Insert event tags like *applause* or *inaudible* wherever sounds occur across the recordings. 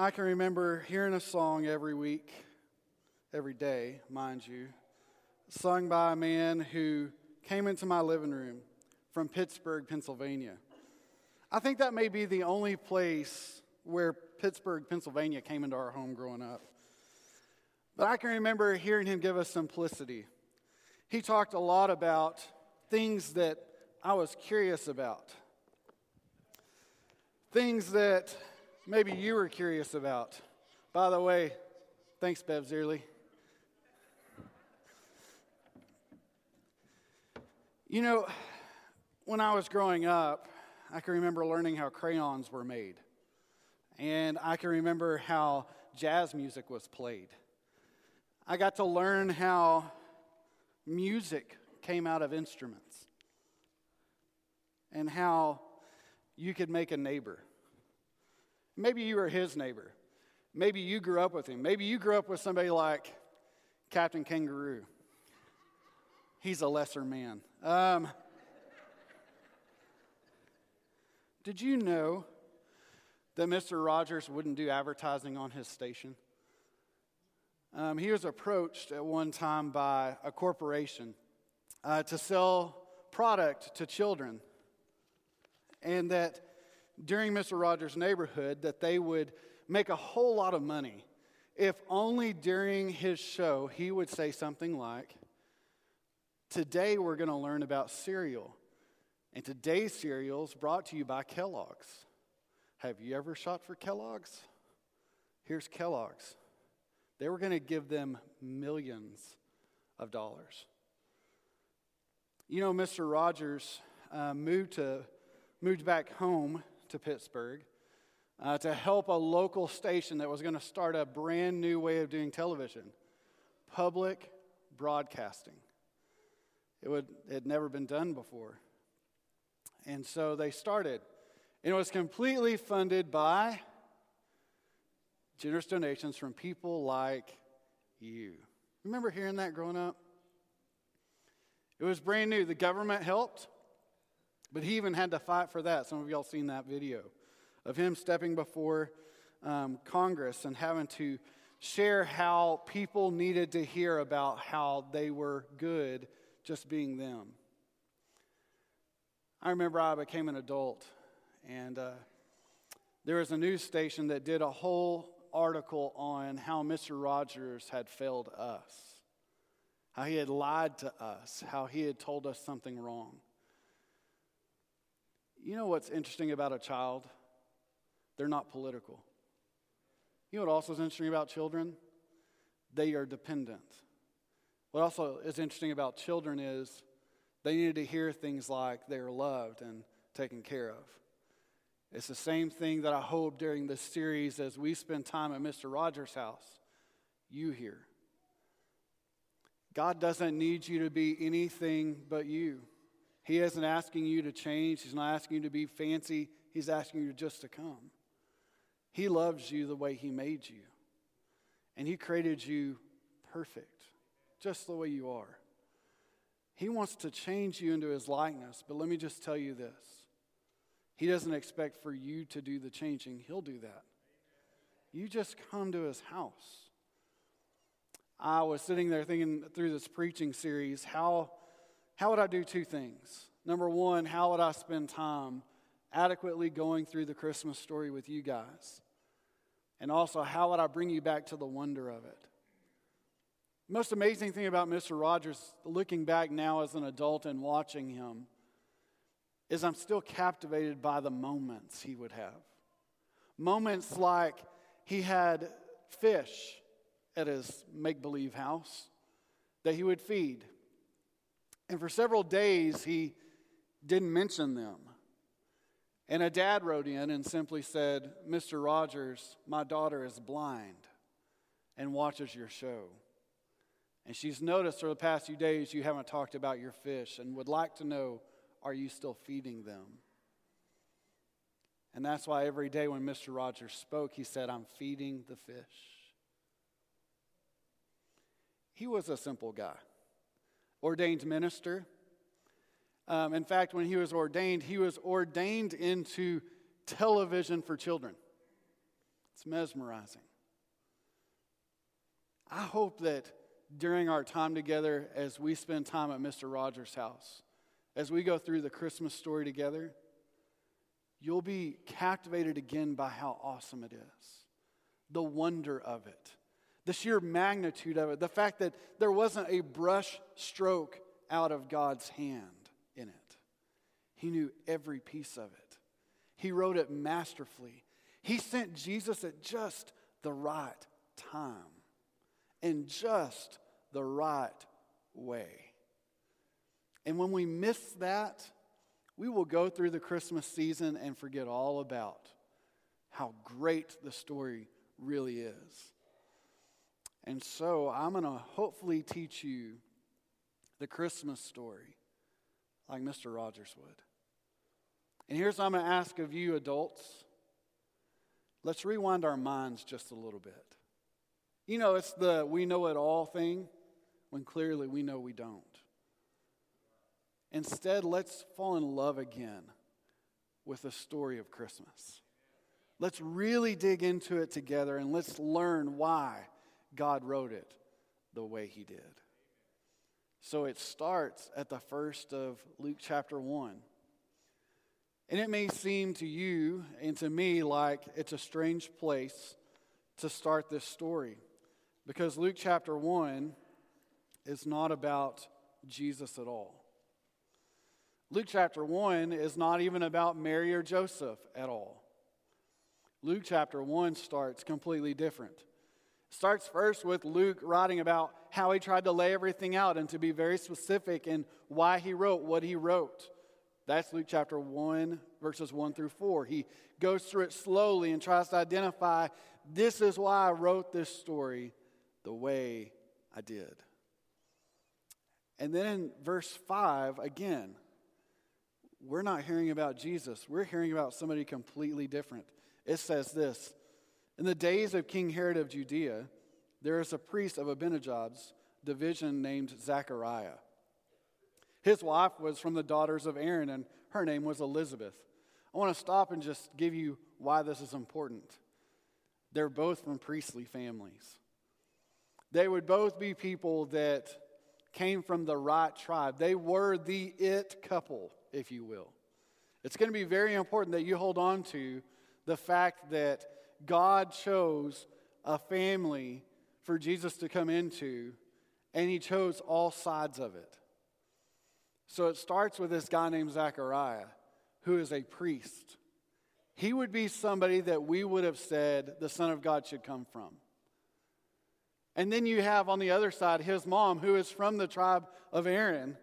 I can remember hearing a song every week, every day, mind you, sung by a man who came into my living room from Pittsburgh, Pennsylvania. I think that may be the only place where Pittsburgh, Pennsylvania came into our home growing up. But I can remember hearing him give us simplicity. He talked a lot about things that I was curious about, things that maybe you were curious about. By the way, thanks, Bev Zierly. You know, when I was growing up, I can remember learning how crayons were made. And I can remember how jazz music was played. I got to learn how music came out of instruments and how you could make a neighbor. Maybe you were his neighbor. Maybe you grew up with him. Maybe you grew up with somebody like Captain Kangaroo. He's a lesser man. Um, did you know that Mr. Rogers wouldn't do advertising on his station? Um, he was approached at one time by a corporation uh, to sell product to children, and that during Mr. Rogers' neighborhood, that they would make a whole lot of money if only during his show he would say something like, "Today we're going to learn about cereal." And today's cereal is brought to you by Kellogg's. Have you ever shot for Kellogg's? Here's Kellogg's. They were going to give them millions of dollars. You know, Mr. Rogers uh, moved, to, moved back home to Pittsburgh uh, to help a local station that was going to start a brand new way of doing television public broadcasting. It, would, it had never been done before. And so they started. And it was completely funded by generous donations from people like you. Remember hearing that growing up? It was brand new. The government helped, but he even had to fight for that. Some of y'all seen that video of him stepping before um, Congress and having to share how people needed to hear about how they were good just being them. I remember I became an adult, and uh, there was a news station that did a whole article on how Mr. Rogers had failed us, how he had lied to us, how he had told us something wrong. You know what's interesting about a child? They're not political. You know what also is interesting about children? They are dependent. What also is interesting about children is they needed to hear things like they're loved and taken care of. It's the same thing that I hope during this series as we spend time at Mr. Rogers' house, you hear. God doesn't need you to be anything but you. He isn't asking you to change, He's not asking you to be fancy, He's asking you just to come. He loves you the way He made you, and He created you perfect, just the way you are. He wants to change you into His likeness, but let me just tell you this he doesn't expect for you to do the changing, He'll do that. You just come to His house. I was sitting there thinking through this preaching series how, how would I do two things? Number one, how would I spend time adequately going through the Christmas story with you guys? And also, how would I bring you back to the wonder of it? most amazing thing about Mr. Rogers, looking back now as an adult and watching him, is I'm still captivated by the moments he would have. Moments like he had fish at his make believe house that he would feed. And for several days, he didn't mention them. And a dad wrote in and simply said, Mr. Rogers, my daughter is blind and watches your show. And she's noticed over the past few days you haven't talked about your fish and would like to know are you still feeding them? And that's why every day when Mr. Rogers spoke, he said, I'm feeding the fish. He was a simple guy, ordained minister. Um, in fact, when he was ordained, he was ordained into television for children. It's mesmerizing. I hope that during our time together, as we spend time at Mr. Rogers' house, as we go through the Christmas story together, you'll be captivated again by how awesome it is, the wonder of it, the sheer magnitude of it, the fact that there wasn't a brush stroke out of God's hand in it. He knew every piece of it, He wrote it masterfully. He sent Jesus at just the right time in just the right way. And when we miss that, we will go through the Christmas season and forget all about how great the story really is. And so I'm going to hopefully teach you the Christmas story like Mr. Rogers would. And here's what I'm going to ask of you, adults. Let's rewind our minds just a little bit. You know, it's the we know it all thing when clearly we know we don't. Instead, let's fall in love again with the story of Christmas. Let's really dig into it together and let's learn why God wrote it the way He did. So it starts at the first of Luke chapter 1. And it may seem to you and to me like it's a strange place to start this story. Because Luke chapter 1 is not about Jesus at all. Luke chapter 1 is not even about Mary or Joseph at all. Luke chapter 1 starts completely different. Starts first with Luke writing about how he tried to lay everything out and to be very specific in why he wrote what he wrote. That's Luke chapter 1, verses 1 through 4. He goes through it slowly and tries to identify this is why I wrote this story the way I did. And then in verse 5, again, we're not hearing about Jesus. We're hearing about somebody completely different. It says this In the days of King Herod of Judea, there is a priest of Abinadab's division named Zechariah. His wife was from the daughters of Aaron, and her name was Elizabeth. I want to stop and just give you why this is important. They're both from priestly families. They would both be people that came from the right tribe. They were the it couple, if you will. It's going to be very important that you hold on to the fact that God chose a family for Jesus to come into, and he chose all sides of it. So it starts with this guy named Zechariah, who is a priest. He would be somebody that we would have said the Son of God should come from. And then you have on the other side his mom, who is from the tribe of Aaron.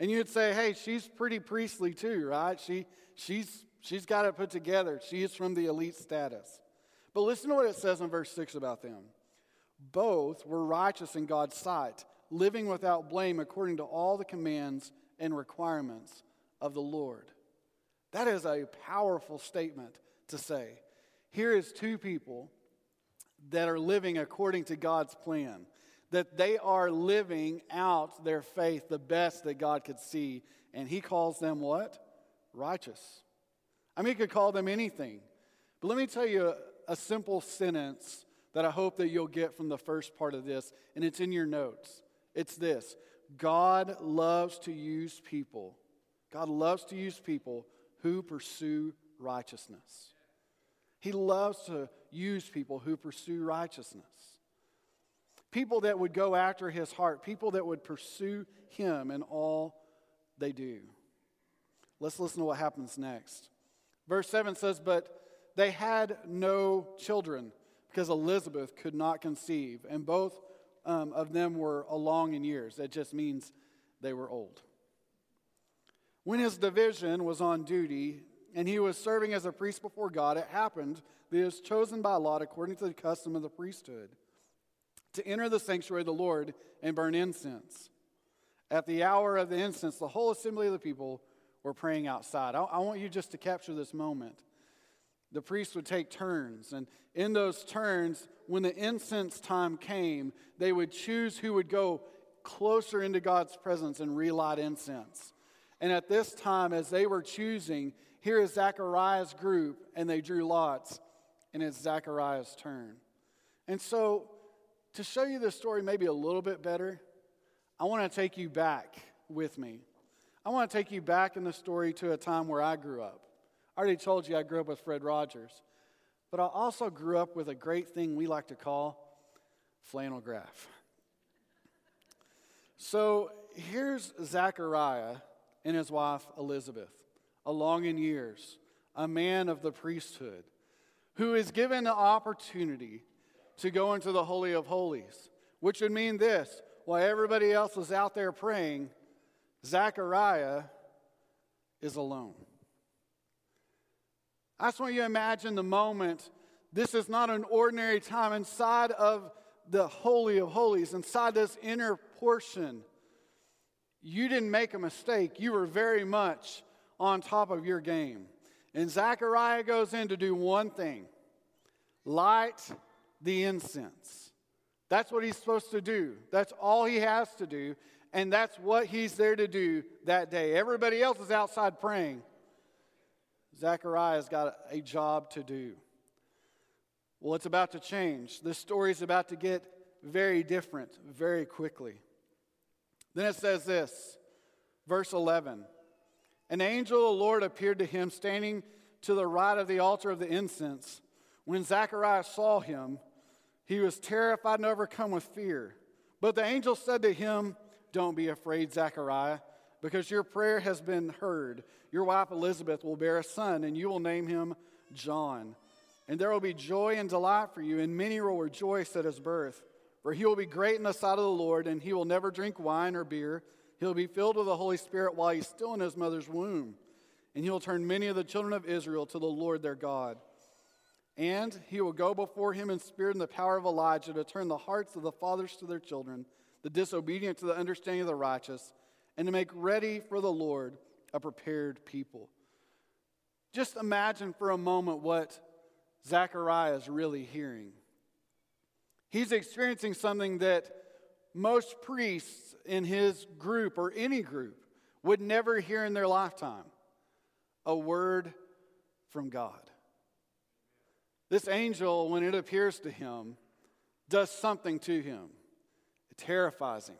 And you'd say, hey, she's pretty priestly too, right? She, she's, she's got it put together. She is from the elite status. But listen to what it says in verse 6 about them. Both were righteous in God's sight, living without blame according to all the commands and requirements of the Lord. That is a powerful statement to say. Here is two people that are living according to God's plan, that they are living out their faith the best that God could see. And He calls them what? Righteous. I mean, He could call them anything. But let me tell you a, simple sentence that I hope that you'll get from the first part of this, and it's in your notes. It's this God loves to use people. God loves to use people who pursue righteousness. He loves to use people who pursue righteousness. People that would go after his heart, people that would pursue him in all they do. Let's listen to what happens next. Verse 7 says, But they had no children because Elizabeth could not conceive, and both um, of them were along in years. That just means they were old. When his division was on duty and he was serving as a priest before God, it happened that he was chosen by lot according to the custom of the priesthood to enter the sanctuary of the Lord and burn incense. At the hour of the incense, the whole assembly of the people were praying outside. I, I want you just to capture this moment. The priests would take turns, and in those turns, when the incense time came, they would choose who would go closer into God's presence and relight incense. And at this time, as they were choosing, here is Zechariah's group, and they drew lots, and it's Zechariah's turn. And so, to show you this story maybe a little bit better, I want to take you back with me. I want to take you back in the story to a time where I grew up. I already told you I grew up with Fred Rogers, but I also grew up with a great thing we like to call flannel graph. So here's Zechariah and his wife Elizabeth, along in years, a man of the priesthood, who is given the opportunity to go into the Holy of Holies, which would mean this while everybody else is out there praying, Zechariah is alone. I just want you to imagine the moment. This is not an ordinary time inside of the Holy of Holies, inside this inner portion. You didn't make a mistake. You were very much on top of your game. And Zechariah goes in to do one thing light the incense. That's what he's supposed to do. That's all he has to do. And that's what he's there to do that day. Everybody else is outside praying. Zechariah's got a job to do. Well, it's about to change. This story is about to get very different very quickly. Then it says this, verse 11 An angel of the Lord appeared to him standing to the right of the altar of the incense. When Zechariah saw him, he was terrified and overcome with fear. But the angel said to him, Don't be afraid, Zechariah, because your prayer has been heard. Your wife Elizabeth will bear a son, and you will name him John. And there will be joy and delight for you, and many will rejoice at his birth. For he will be great in the sight of the Lord, and he will never drink wine or beer. He'll be filled with the Holy Spirit while he's still in his mother's womb. And he will turn many of the children of Israel to the Lord their God. And he will go before him in spirit and the power of Elijah to turn the hearts of the fathers to their children, the disobedient to the understanding of the righteous, and to make ready for the Lord a prepared people. Just imagine for a moment what Zechariah is really hearing. He's experiencing something that most priests in his group or any group would never hear in their lifetime a word from God. This angel, when it appears to him, does something to him. It terrifies him,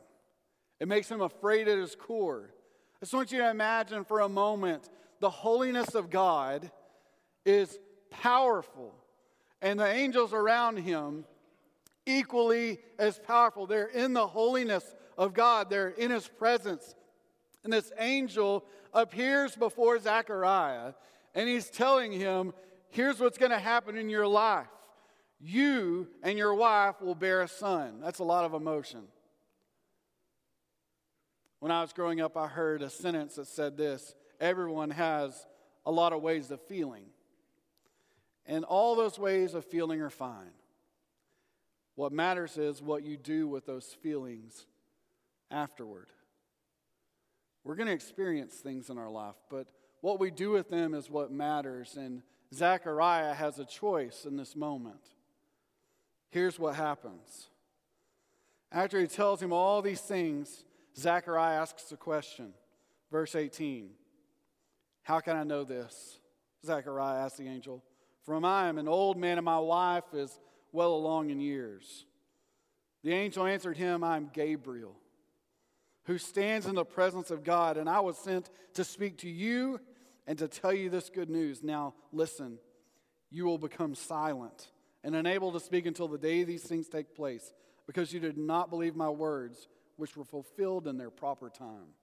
it makes him afraid at his core. I just want you to imagine for a moment the holiness of God is powerful, and the angels around him equally as powerful. They're in the holiness of God, they're in his presence. And this angel appears before Zechariah, and he's telling him, Here's what's going to happen in your life. You and your wife will bear a son. That's a lot of emotion. When I was growing up, I heard a sentence that said this Everyone has a lot of ways of feeling. And all those ways of feeling are fine. What matters is what you do with those feelings afterward. We're going to experience things in our life, but what we do with them is what matters. And Zechariah has a choice in this moment. Here's what happens. After he tells him all these things, Zechariah asks a question. Verse 18 How can I know this? Zechariah asked the angel. For I am an old man, and my wife is well along in years. The angel answered him, I am Gabriel, who stands in the presence of God, and I was sent to speak to you and to tell you this good news. Now, listen, you will become silent and unable to speak until the day these things take place, because you did not believe my words, which were fulfilled in their proper time.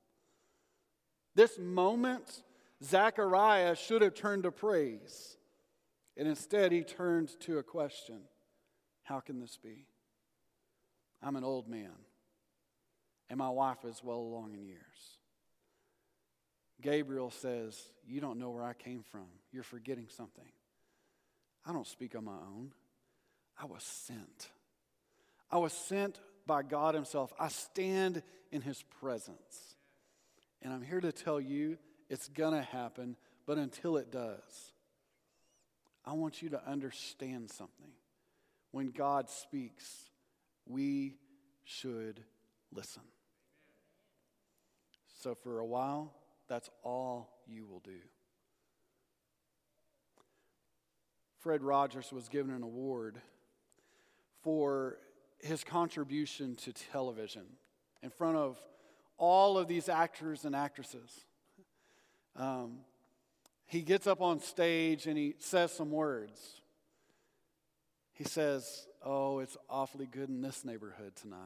This moment, Zechariah should have turned to praise, and instead he turned to a question How can this be? I'm an old man, and my wife is well along in years. Gabriel says, You don't know where I came from. You're forgetting something. I don't speak on my own. I was sent. I was sent by God Himself. I stand in His presence. And I'm here to tell you it's going to happen, but until it does, I want you to understand something. When God speaks, we should listen. So, for a while, that's all you will do. Fred Rogers was given an award for his contribution to television in front of all of these actors and actresses. Um, he gets up on stage and he says some words. He says, Oh, it's awfully good in this neighborhood tonight.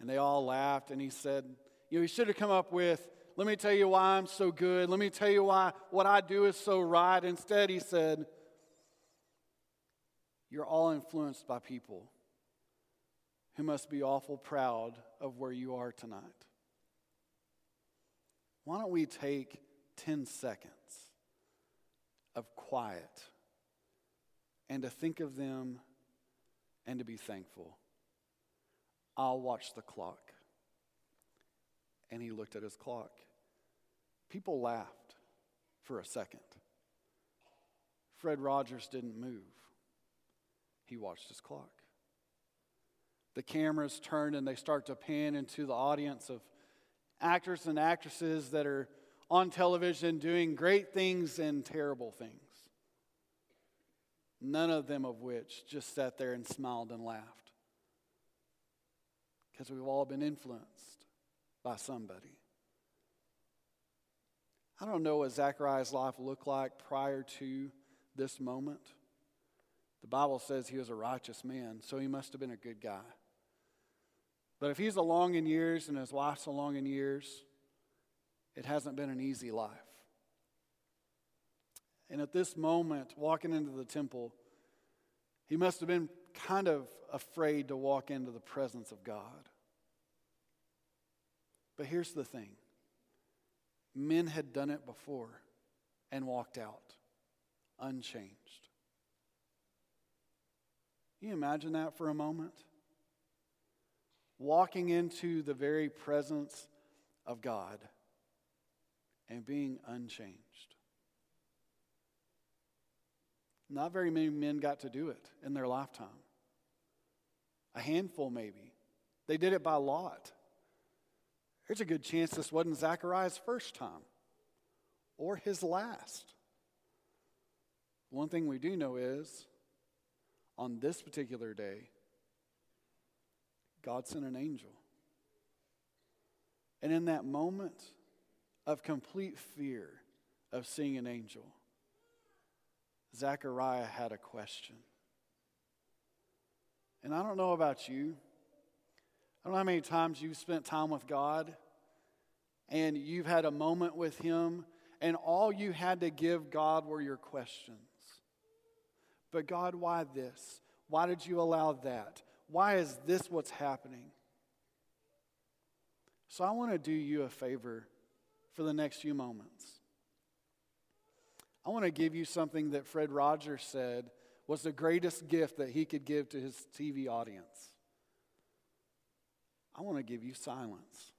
And they all laughed, and he said, You know, he should have come up with, Let me tell you why I'm so good. Let me tell you why what I do is so right. Instead, he said, You're all influenced by people who must be awful proud of where you are tonight. Why don't we take 10 seconds of quiet and to think of them and to be thankful? I'll watch the clock. And he looked at his clock. People laughed for a second. Fred Rogers didn't move, he watched his clock. The cameras turn and they start to pan into the audience of actors and actresses that are on television doing great things and terrible things. None of them of which just sat there and smiled and laughed. Because we've all been influenced by somebody. I don't know what Zechariah's life looked like prior to this moment. The Bible says he was a righteous man, so he must have been a good guy. But if he's along in years and his wife's along in years, it hasn't been an easy life. And at this moment, walking into the temple, he must have been kind of afraid to walk into the presence of God. But here's the thing men had done it before and walked out unchanged. Can you imagine that for a moment? Walking into the very presence of God and being unchanged. Not very many men got to do it in their lifetime. A handful, maybe. They did it by lot. There's a good chance this wasn't Zechariah's first time or his last. One thing we do know is on this particular day, God sent an angel. And in that moment of complete fear of seeing an angel, Zechariah had a question. And I don't know about you. I don't know how many times you've spent time with God and you've had a moment with Him, and all you had to give God were your questions. But God, why this? Why did you allow that? Why is this what's happening? So I want to do you a favor for the next few moments. I want to give you something that Fred Rogers said was the greatest gift that he could give to his TV audience. I want to give you silence.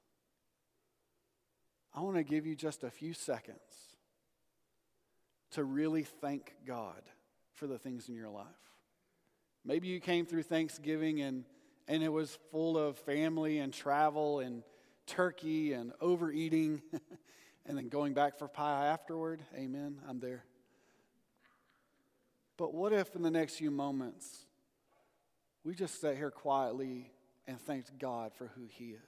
I want to give you just a few seconds to really thank God for the things in your life. Maybe you came through Thanksgiving and, and it was full of family and travel and turkey and overeating *laughs* and then going back for pie afterward. Amen. I'm there. But what if in the next few moments we just sat here quietly and thanked God for who He is?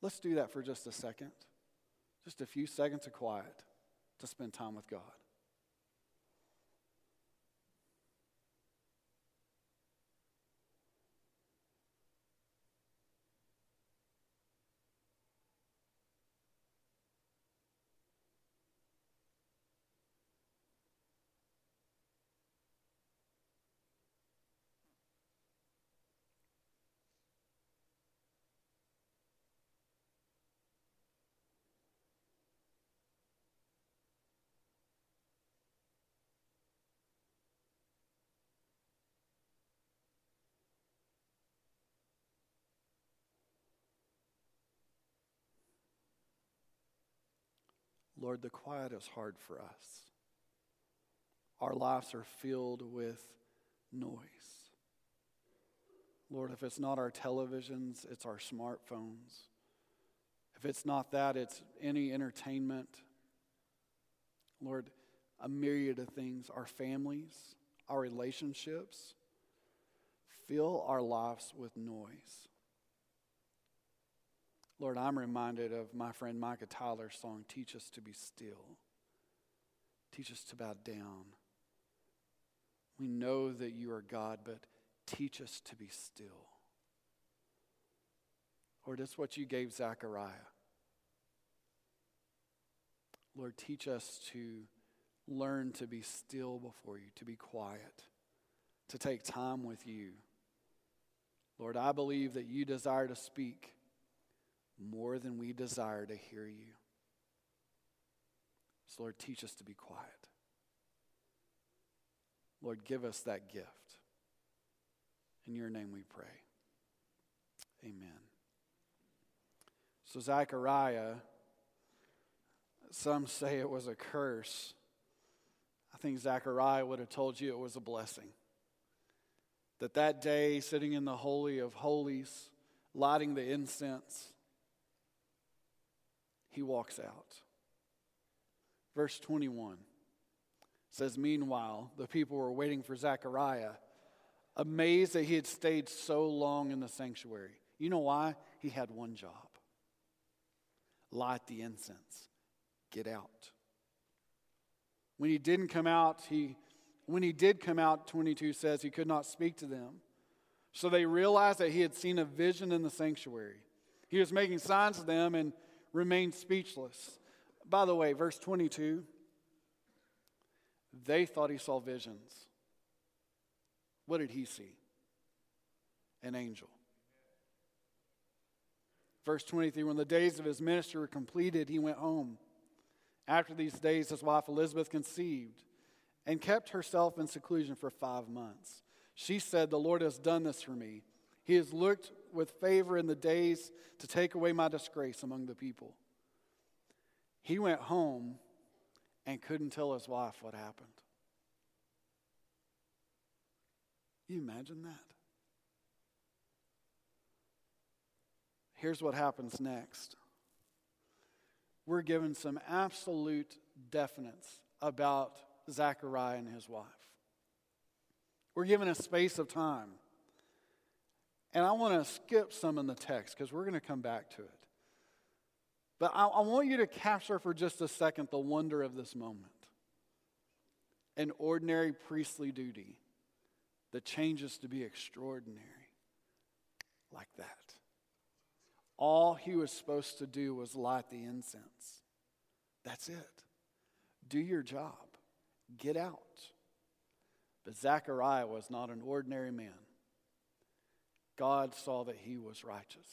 Let's do that for just a second. Just a few seconds of quiet to spend time with God. Lord, the quiet is hard for us. Our lives are filled with noise. Lord, if it's not our televisions, it's our smartphones. If it's not that, it's any entertainment. Lord, a myriad of things our families, our relationships. Fill our lives with noise. Lord, I'm reminded of my friend Micah Tyler's song, Teach Us to Be Still. Teach us to bow down. We know that you are God, but teach us to be still. Lord, that's what you gave Zechariah. Lord, teach us to learn to be still before you, to be quiet, to take time with you. Lord, I believe that you desire to speak more than we desire to hear you. So, Lord, teach us to be quiet. Lord, give us that gift. In your name we pray. Amen. So, Zechariah, some say it was a curse. I think Zechariah would have told you it was a blessing. That that day, sitting in the Holy of Holies, lighting the incense, he walks out. Verse 21 says, Meanwhile, the people were waiting for Zechariah, amazed that he had stayed so long in the sanctuary. You know why? He had one job light the incense, get out. When he didn't come out, he when he did come out, 22 says he could not speak to them. So they realized that he had seen a vision in the sanctuary. He was making signs to them and remained speechless. By the way, verse 22, they thought he saw visions. What did he see? An angel. Verse 23 When the days of his ministry were completed, he went home. After these days, his wife Elizabeth conceived and kept herself in seclusion for five months. She said, The Lord has done this for me. He has looked with favor in the days to take away my disgrace among the people. He went home and couldn't tell his wife what happened. you imagine that? Here's what happens next. We're given some absolute definites about Zechariah and his wife. We're given a space of time. And I want to skip some in the text because we're going to come back to it. But I, I, want you to capture for just a second the wonder of this moment. An ordinary priestly duty that changes to be extraordinary like that. All he was supposed to do was light the incense. That's it. Do your job, get out. But Zechariah was not an ordinary man. God saw that he was righteous.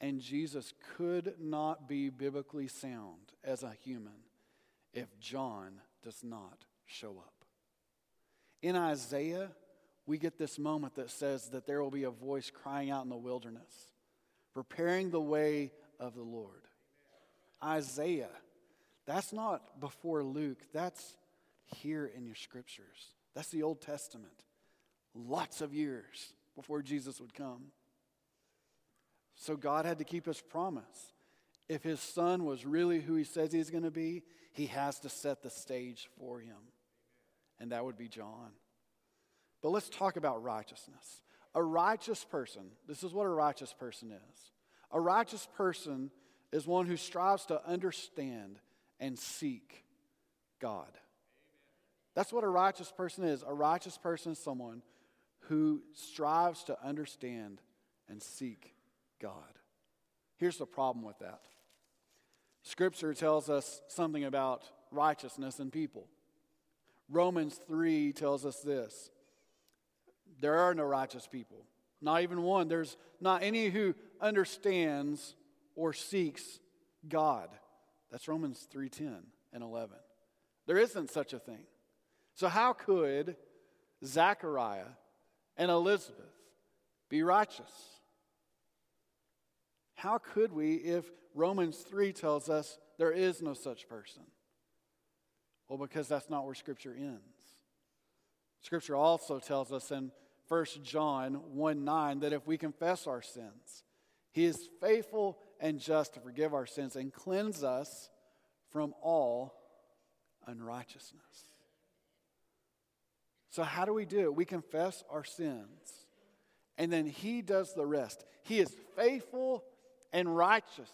And Jesus could not be biblically sound as a human if John does not show up. In Isaiah, we get this moment that says that there will be a voice crying out in the wilderness, preparing the way of the Lord. Isaiah, that's not before Luke, that's here in your scriptures. That's the Old Testament. Lots of years before Jesus would come. So God had to keep his promise. If his son was really who he says he's going to be, he has to set the stage for him. And that would be John. But let's talk about righteousness. A righteous person, this is what a righteous person is. A righteous person is one who strives to understand and seek God. That's what a righteous person is. A righteous person is someone who strives to understand and seek God. Here's the problem with that Scripture tells us something about righteousness and people. Romans 3 tells us this there are no righteous people, not even one. There's not any who understands or seeks God. That's Romans 3:10 and 11. There isn't such a thing. So how could Zechariah and Elizabeth be righteous? How could we if Romans 3 tells us there is no such person? Well, because that's not where Scripture ends. Scripture also tells us in 1 John 1 9 that if we confess our sins, He is faithful and just to forgive our sins and cleanse us from all unrighteousness. So, how do we do it? We confess our sins, and then He does the rest. He is faithful and righteous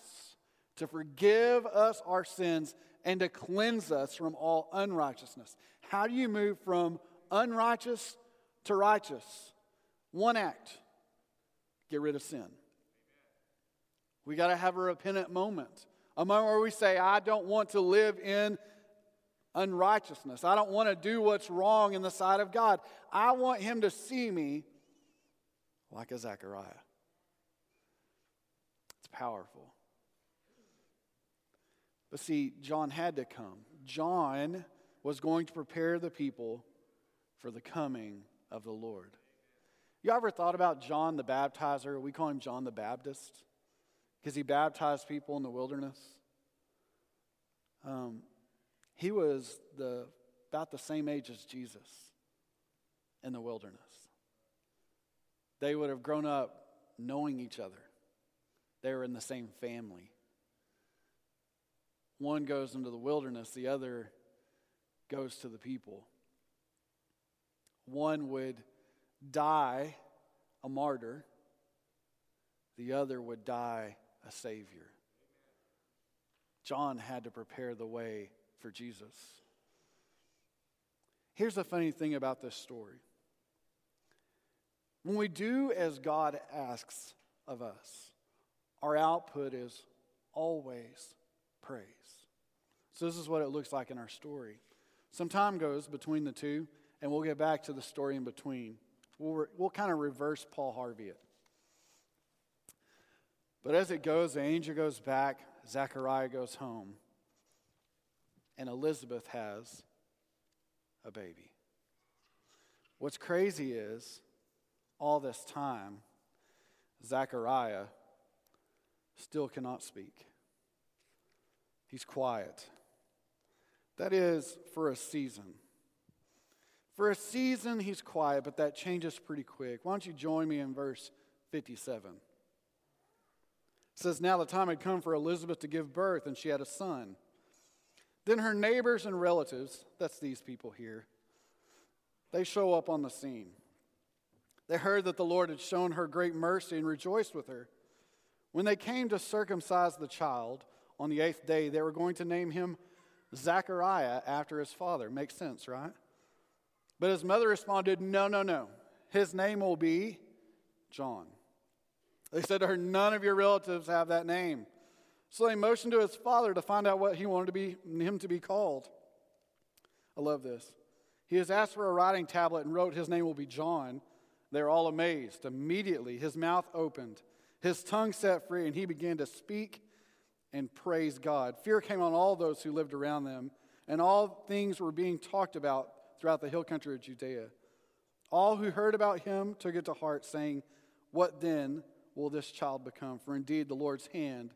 to forgive us our sins and to cleanse us from all unrighteousness. How do you move from unrighteous to righteous? One act get rid of sin. We got to have a repentant moment, a moment where we say, I don't want to live in unrighteousness. I don't want to do what's wrong in the sight of God. I want Him to see me like a Zechariah. It's powerful. But see, John had to come. John was going to prepare the people for the coming of the Lord. You ever thought about John the baptizer? We call him John the Baptist because he baptized people in the wilderness. Um, he was the, about the same age as Jesus in the wilderness. They would have grown up knowing each other, they were in the same family. One goes into the wilderness, the other goes to the people. One would die a martyr, the other would die a savior. John had to prepare the way for Jesus. Here's the funny thing about this story when we do as God asks of us, our output is always praise. So, this is what it looks like in our story. Some time goes between the two, and we'll get back to the story in between. We'll, re- we'll kind of reverse Paul Harvey it. But as it goes, the angel goes back, Zechariah goes home, and Elizabeth has a baby. What's crazy is, all this time, Zechariah still cannot speak. He's quiet. That is for a season. For a season, he's quiet, but that changes pretty quick. Why don't you join me in verse 57? It says, Now the time had come for Elizabeth to give birth, and she had a son. Then her neighbors and relatives, that's these people here, they show up on the scene. They heard that the Lord had shown her great mercy and rejoiced with her. When they came to circumcise the child, on the eighth day, they were going to name him Zechariah after his father. Makes sense, right? But his mother responded, No, no, no. His name will be John. They said to her, None of your relatives have that name. So they motioned to his father to find out what he wanted to be, him to be called. I love this. He has asked for a writing tablet and wrote, His name will be John. They're all amazed. Immediately, his mouth opened, his tongue set free, and he began to speak and praise God. Fear came on all those who lived around them, and all things were being talked about throughout the hill country of Judea. All who heard about him took it to heart, saying, What then will this child become? For indeed the Lord's hand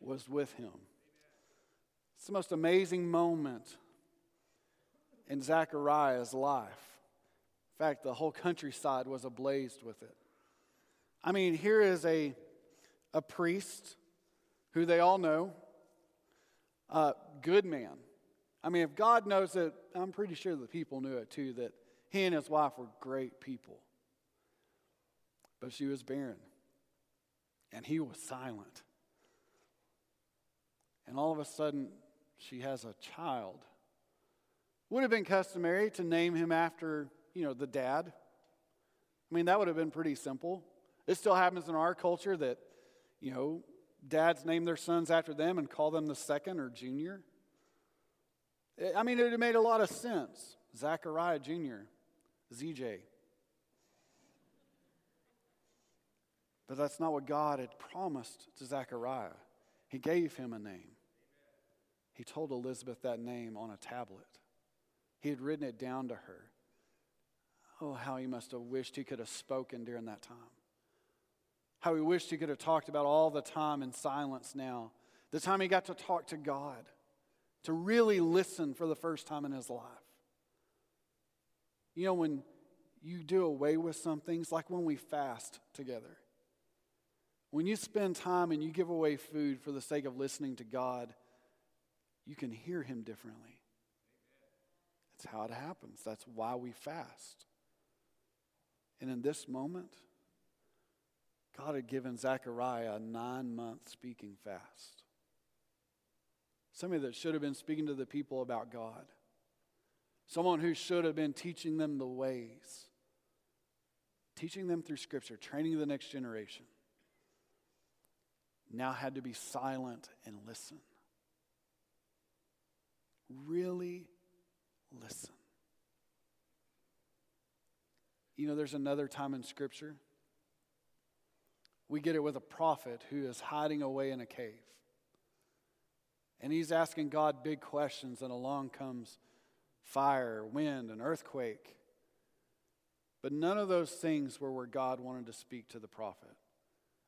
was with him. It's the most amazing moment in Zechariah's life. In fact, the whole countryside was ablaze with it. I mean, here is a, a priest who they all know, a good man. I mean, if God knows it, I'm pretty sure the people knew it too, that he and his wife were great people. But she was barren, and he was silent. And all of a sudden, she has a child. Would have been customary to name him after, you know, the dad. I mean, that would have been pretty simple. It still happens in our culture that, you know, dads name their sons after them and call them the second or junior. Eh, I mean, it made a lot of sense. Zechariah Jr., ZJ. But that's not what God had promised to Zechariah. He gave him a name. He told Elizabeth that name on a tablet. He had written it down to her. Oh, how he must have wished he could have spoken during that time. How he wished he could have talked about all the time in silence now. The time he got to talk to God, to really listen for the first time in his life. You know, when you do away with some things, like when we fast together, when you spend time and you give away food for the sake of listening to God, you can hear him differently. That's how it happens. That's why we fast. And in this moment, God had given Zechariah a nine month speaking fast. Somebody that should have been speaking to the people about God. Someone who should have been teaching them the ways, teaching them through Scripture, training the next generation, now had to be silent and listen. Really listen. You know, there's another time in Scripture. We get it with a prophet who is hiding away in a cave. And he's asking God big questions, and along comes fire, wind, and earthquake. But none of those things were where God wanted to speak to the prophet.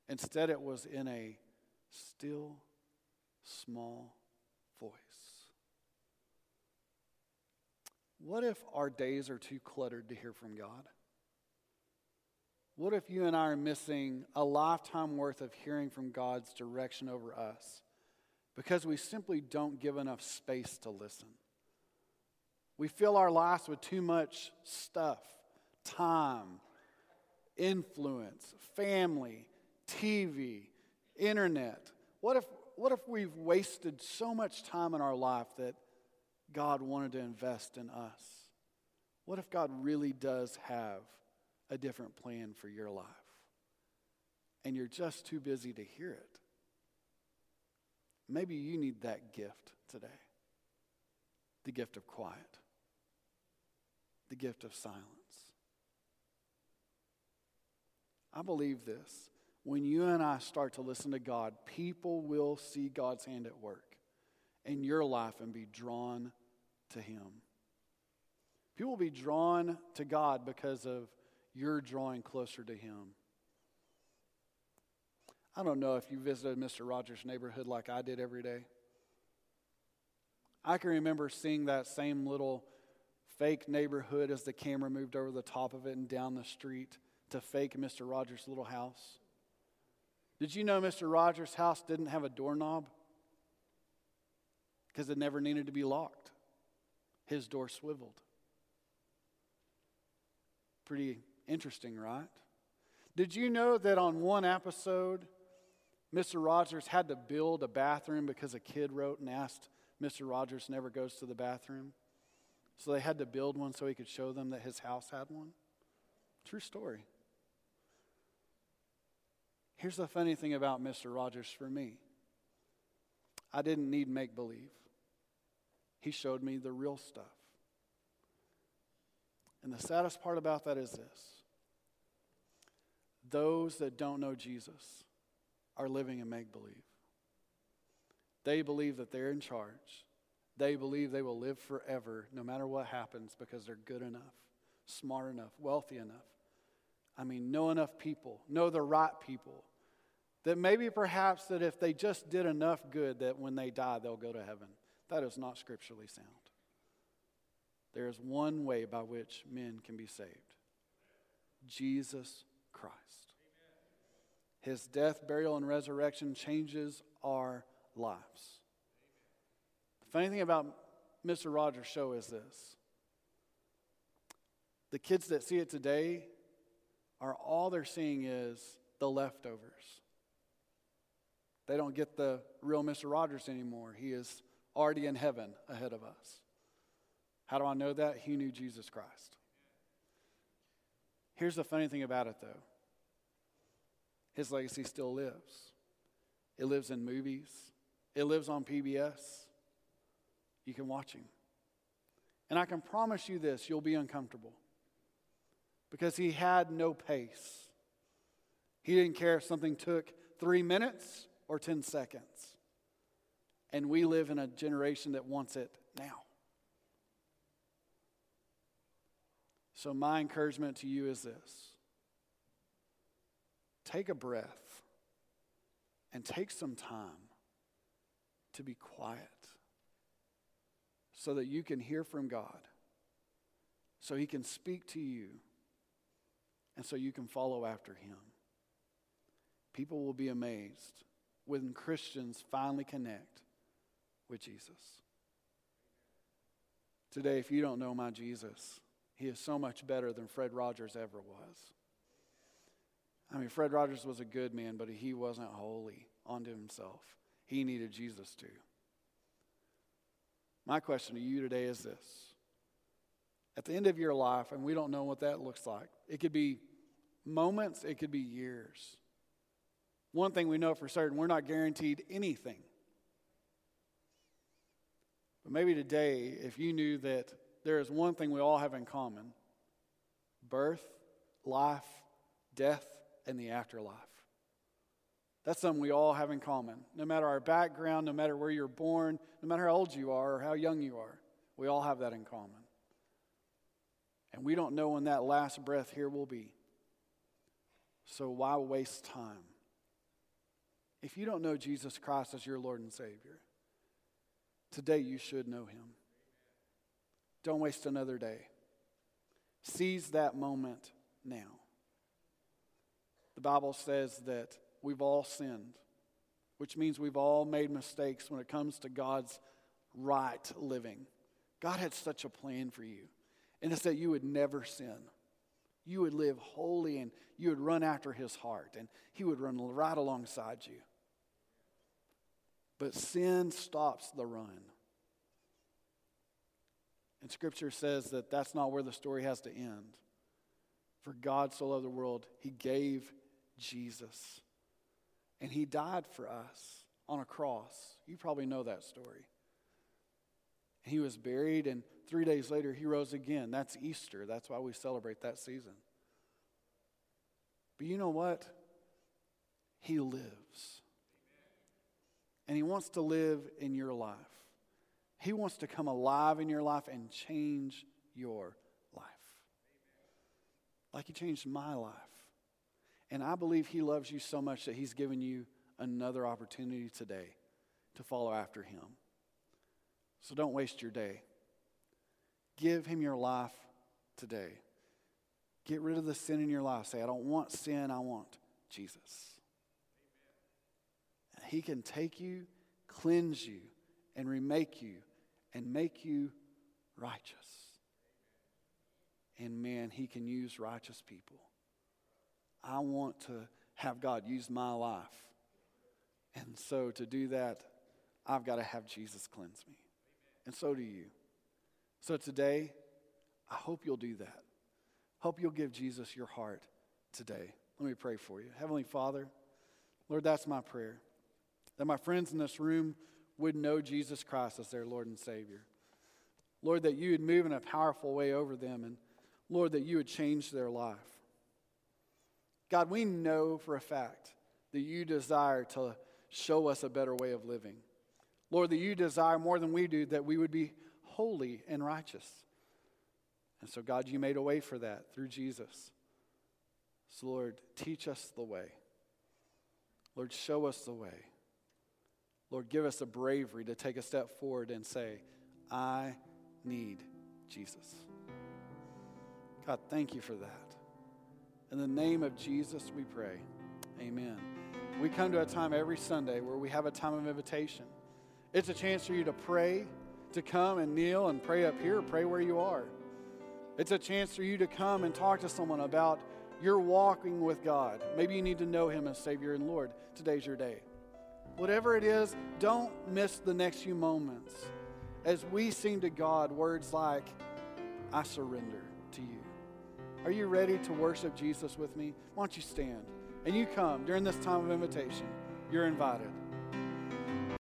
Instead, it was in a still, small voice. What if our days are too cluttered to hear from God? What if you and I are missing a lifetime worth of hearing from God's direction over us because we simply don't give enough space to listen? We fill our lives with too much stuff, time, influence, family, TV, internet. What if, what if we've wasted so much time in our life that God wanted to invest in us? What if God really does have a different plan for your life. And you're just too busy to hear it. Maybe you need that gift today the gift of quiet, the gift of silence. I believe this. When you and I start to listen to God, people will see God's hand at work in your life and be drawn to Him. People will be drawn to God because of you're drawing closer to Him. I don't know if you visited Mr. Rogers' neighborhood like I did every day. I can remember seeing that same little fake neighborhood as the camera moved over the top of it and down the street to fake Mr. Rogers' little house. Did you know Mr. Rogers' house didn't have a doorknob? Because it never needed to be locked. His door swiveled. Pretty Interesting, right? Did you know that on one episode, Mr. Rogers had to build a bathroom because a kid wrote and asked Mr. Rogers never goes to the bathroom? So they had to build one so he could show them that his house had one. True story. Here's the funny thing about Mr. Rogers for me I didn't need make believe, he showed me the real stuff. And the saddest part about that is this those that don't know Jesus are living in make believe. They believe that they're in charge. They believe they will live forever no matter what happens because they're good enough, smart enough, wealthy enough. I mean, know enough people, know the right people. That maybe perhaps that if they just did enough good that when they die they'll go to heaven. That is not scripturally sound. There is one way by which men can be saved Jesus Christ. His death, burial, and resurrection changes our lives. The funny thing about Mr. Rogers' show is this the kids that see it today are all they're seeing is the leftovers. They don't get the real Mr. Rogers anymore. He is already in heaven ahead of us. How do I know that? He knew Jesus Christ. Here's the funny thing about it, though his legacy still lives. It lives in movies, it lives on PBS. You can watch him. And I can promise you this you'll be uncomfortable because he had no pace. He didn't care if something took three minutes or 10 seconds. And we live in a generation that wants it now. So, my encouragement to you is this take a breath and take some time to be quiet so that you can hear from God, so He can speak to you, and so you can follow after Him. People will be amazed when Christians finally connect with Jesus. Today, if you don't know my Jesus, he is so much better than Fred Rogers ever was. I mean, Fred Rogers was a good man, but he wasn't holy unto himself. He needed Jesus too. My question to you today is this. At the end of your life, and we don't know what that looks like, it could be moments, it could be years. One thing we know for certain we're not guaranteed anything. But maybe today, if you knew that there is one thing we all have in common birth, life, death, and the afterlife. That's something we all have in common. No matter our background, no matter where you're born, no matter how old you are or how young you are, we all have that in common. And we don't know when that last breath here will be. So why waste time? If you don't know Jesus Christ as your Lord and Savior, today you should know him. Don't waste another day. Seize that moment now. The Bible says that we've all sinned, which means we've all made mistakes when it comes to God's right living. God had such a plan for you, and it's that you would never sin. You would live holy and you would run after his heart, and he would run right alongside you. But sin stops the run. And scripture says that that's not where the story has to end. For God so loved the world, he gave Jesus. And he died for us on a cross. You probably know that story. He was buried, and three days later, he rose again. That's Easter. That's why we celebrate that season. But you know what? He lives. And he wants to live in your life. He wants to come alive in your life and change your life. Like he changed my life. And I believe he loves you so much that he's given you another opportunity today to follow after him. So don't waste your day. Give him your life today. Get rid of the sin in your life. Say, I don't want sin, I want Jesus. He can take you, cleanse you, and remake you and make you righteous. And man, He can use righteous people. I want to have God use my life. And so to do that, I've got to have Jesus cleanse me. And so do you. So today, I hope you'll do that. Hope you'll give Jesus your heart today. Let me pray for you. Heavenly Father, Lord, that's my prayer. That my friends in this room would know Jesus Christ as their Lord and Savior. Lord, that you would move in a powerful way over them, and Lord, that you would change their life. God, we know for a fact that you desire to show us a better way of living. Lord, that you desire more than we do that we would be holy and righteous. And so, God, you made a way for that through Jesus. So, Lord, teach us the way. Lord, show us the way. Lord, give us the bravery to take a step forward and say, I need Jesus. God, thank you for that. In the name of Jesus, we pray. Amen. We come to a time every Sunday where we have a time of invitation. It's a chance for you to pray, to come and kneel and pray up here, pray where you are. It's a chance for you to come and talk to someone about your walking with God. Maybe you need to know Him as Savior and Lord. Today's your day. Whatever it is, don't miss the next few moments as we sing to God words like, I surrender to you. Are you ready to worship Jesus with me? Why don't you stand? And you come during this time of invitation. You're invited.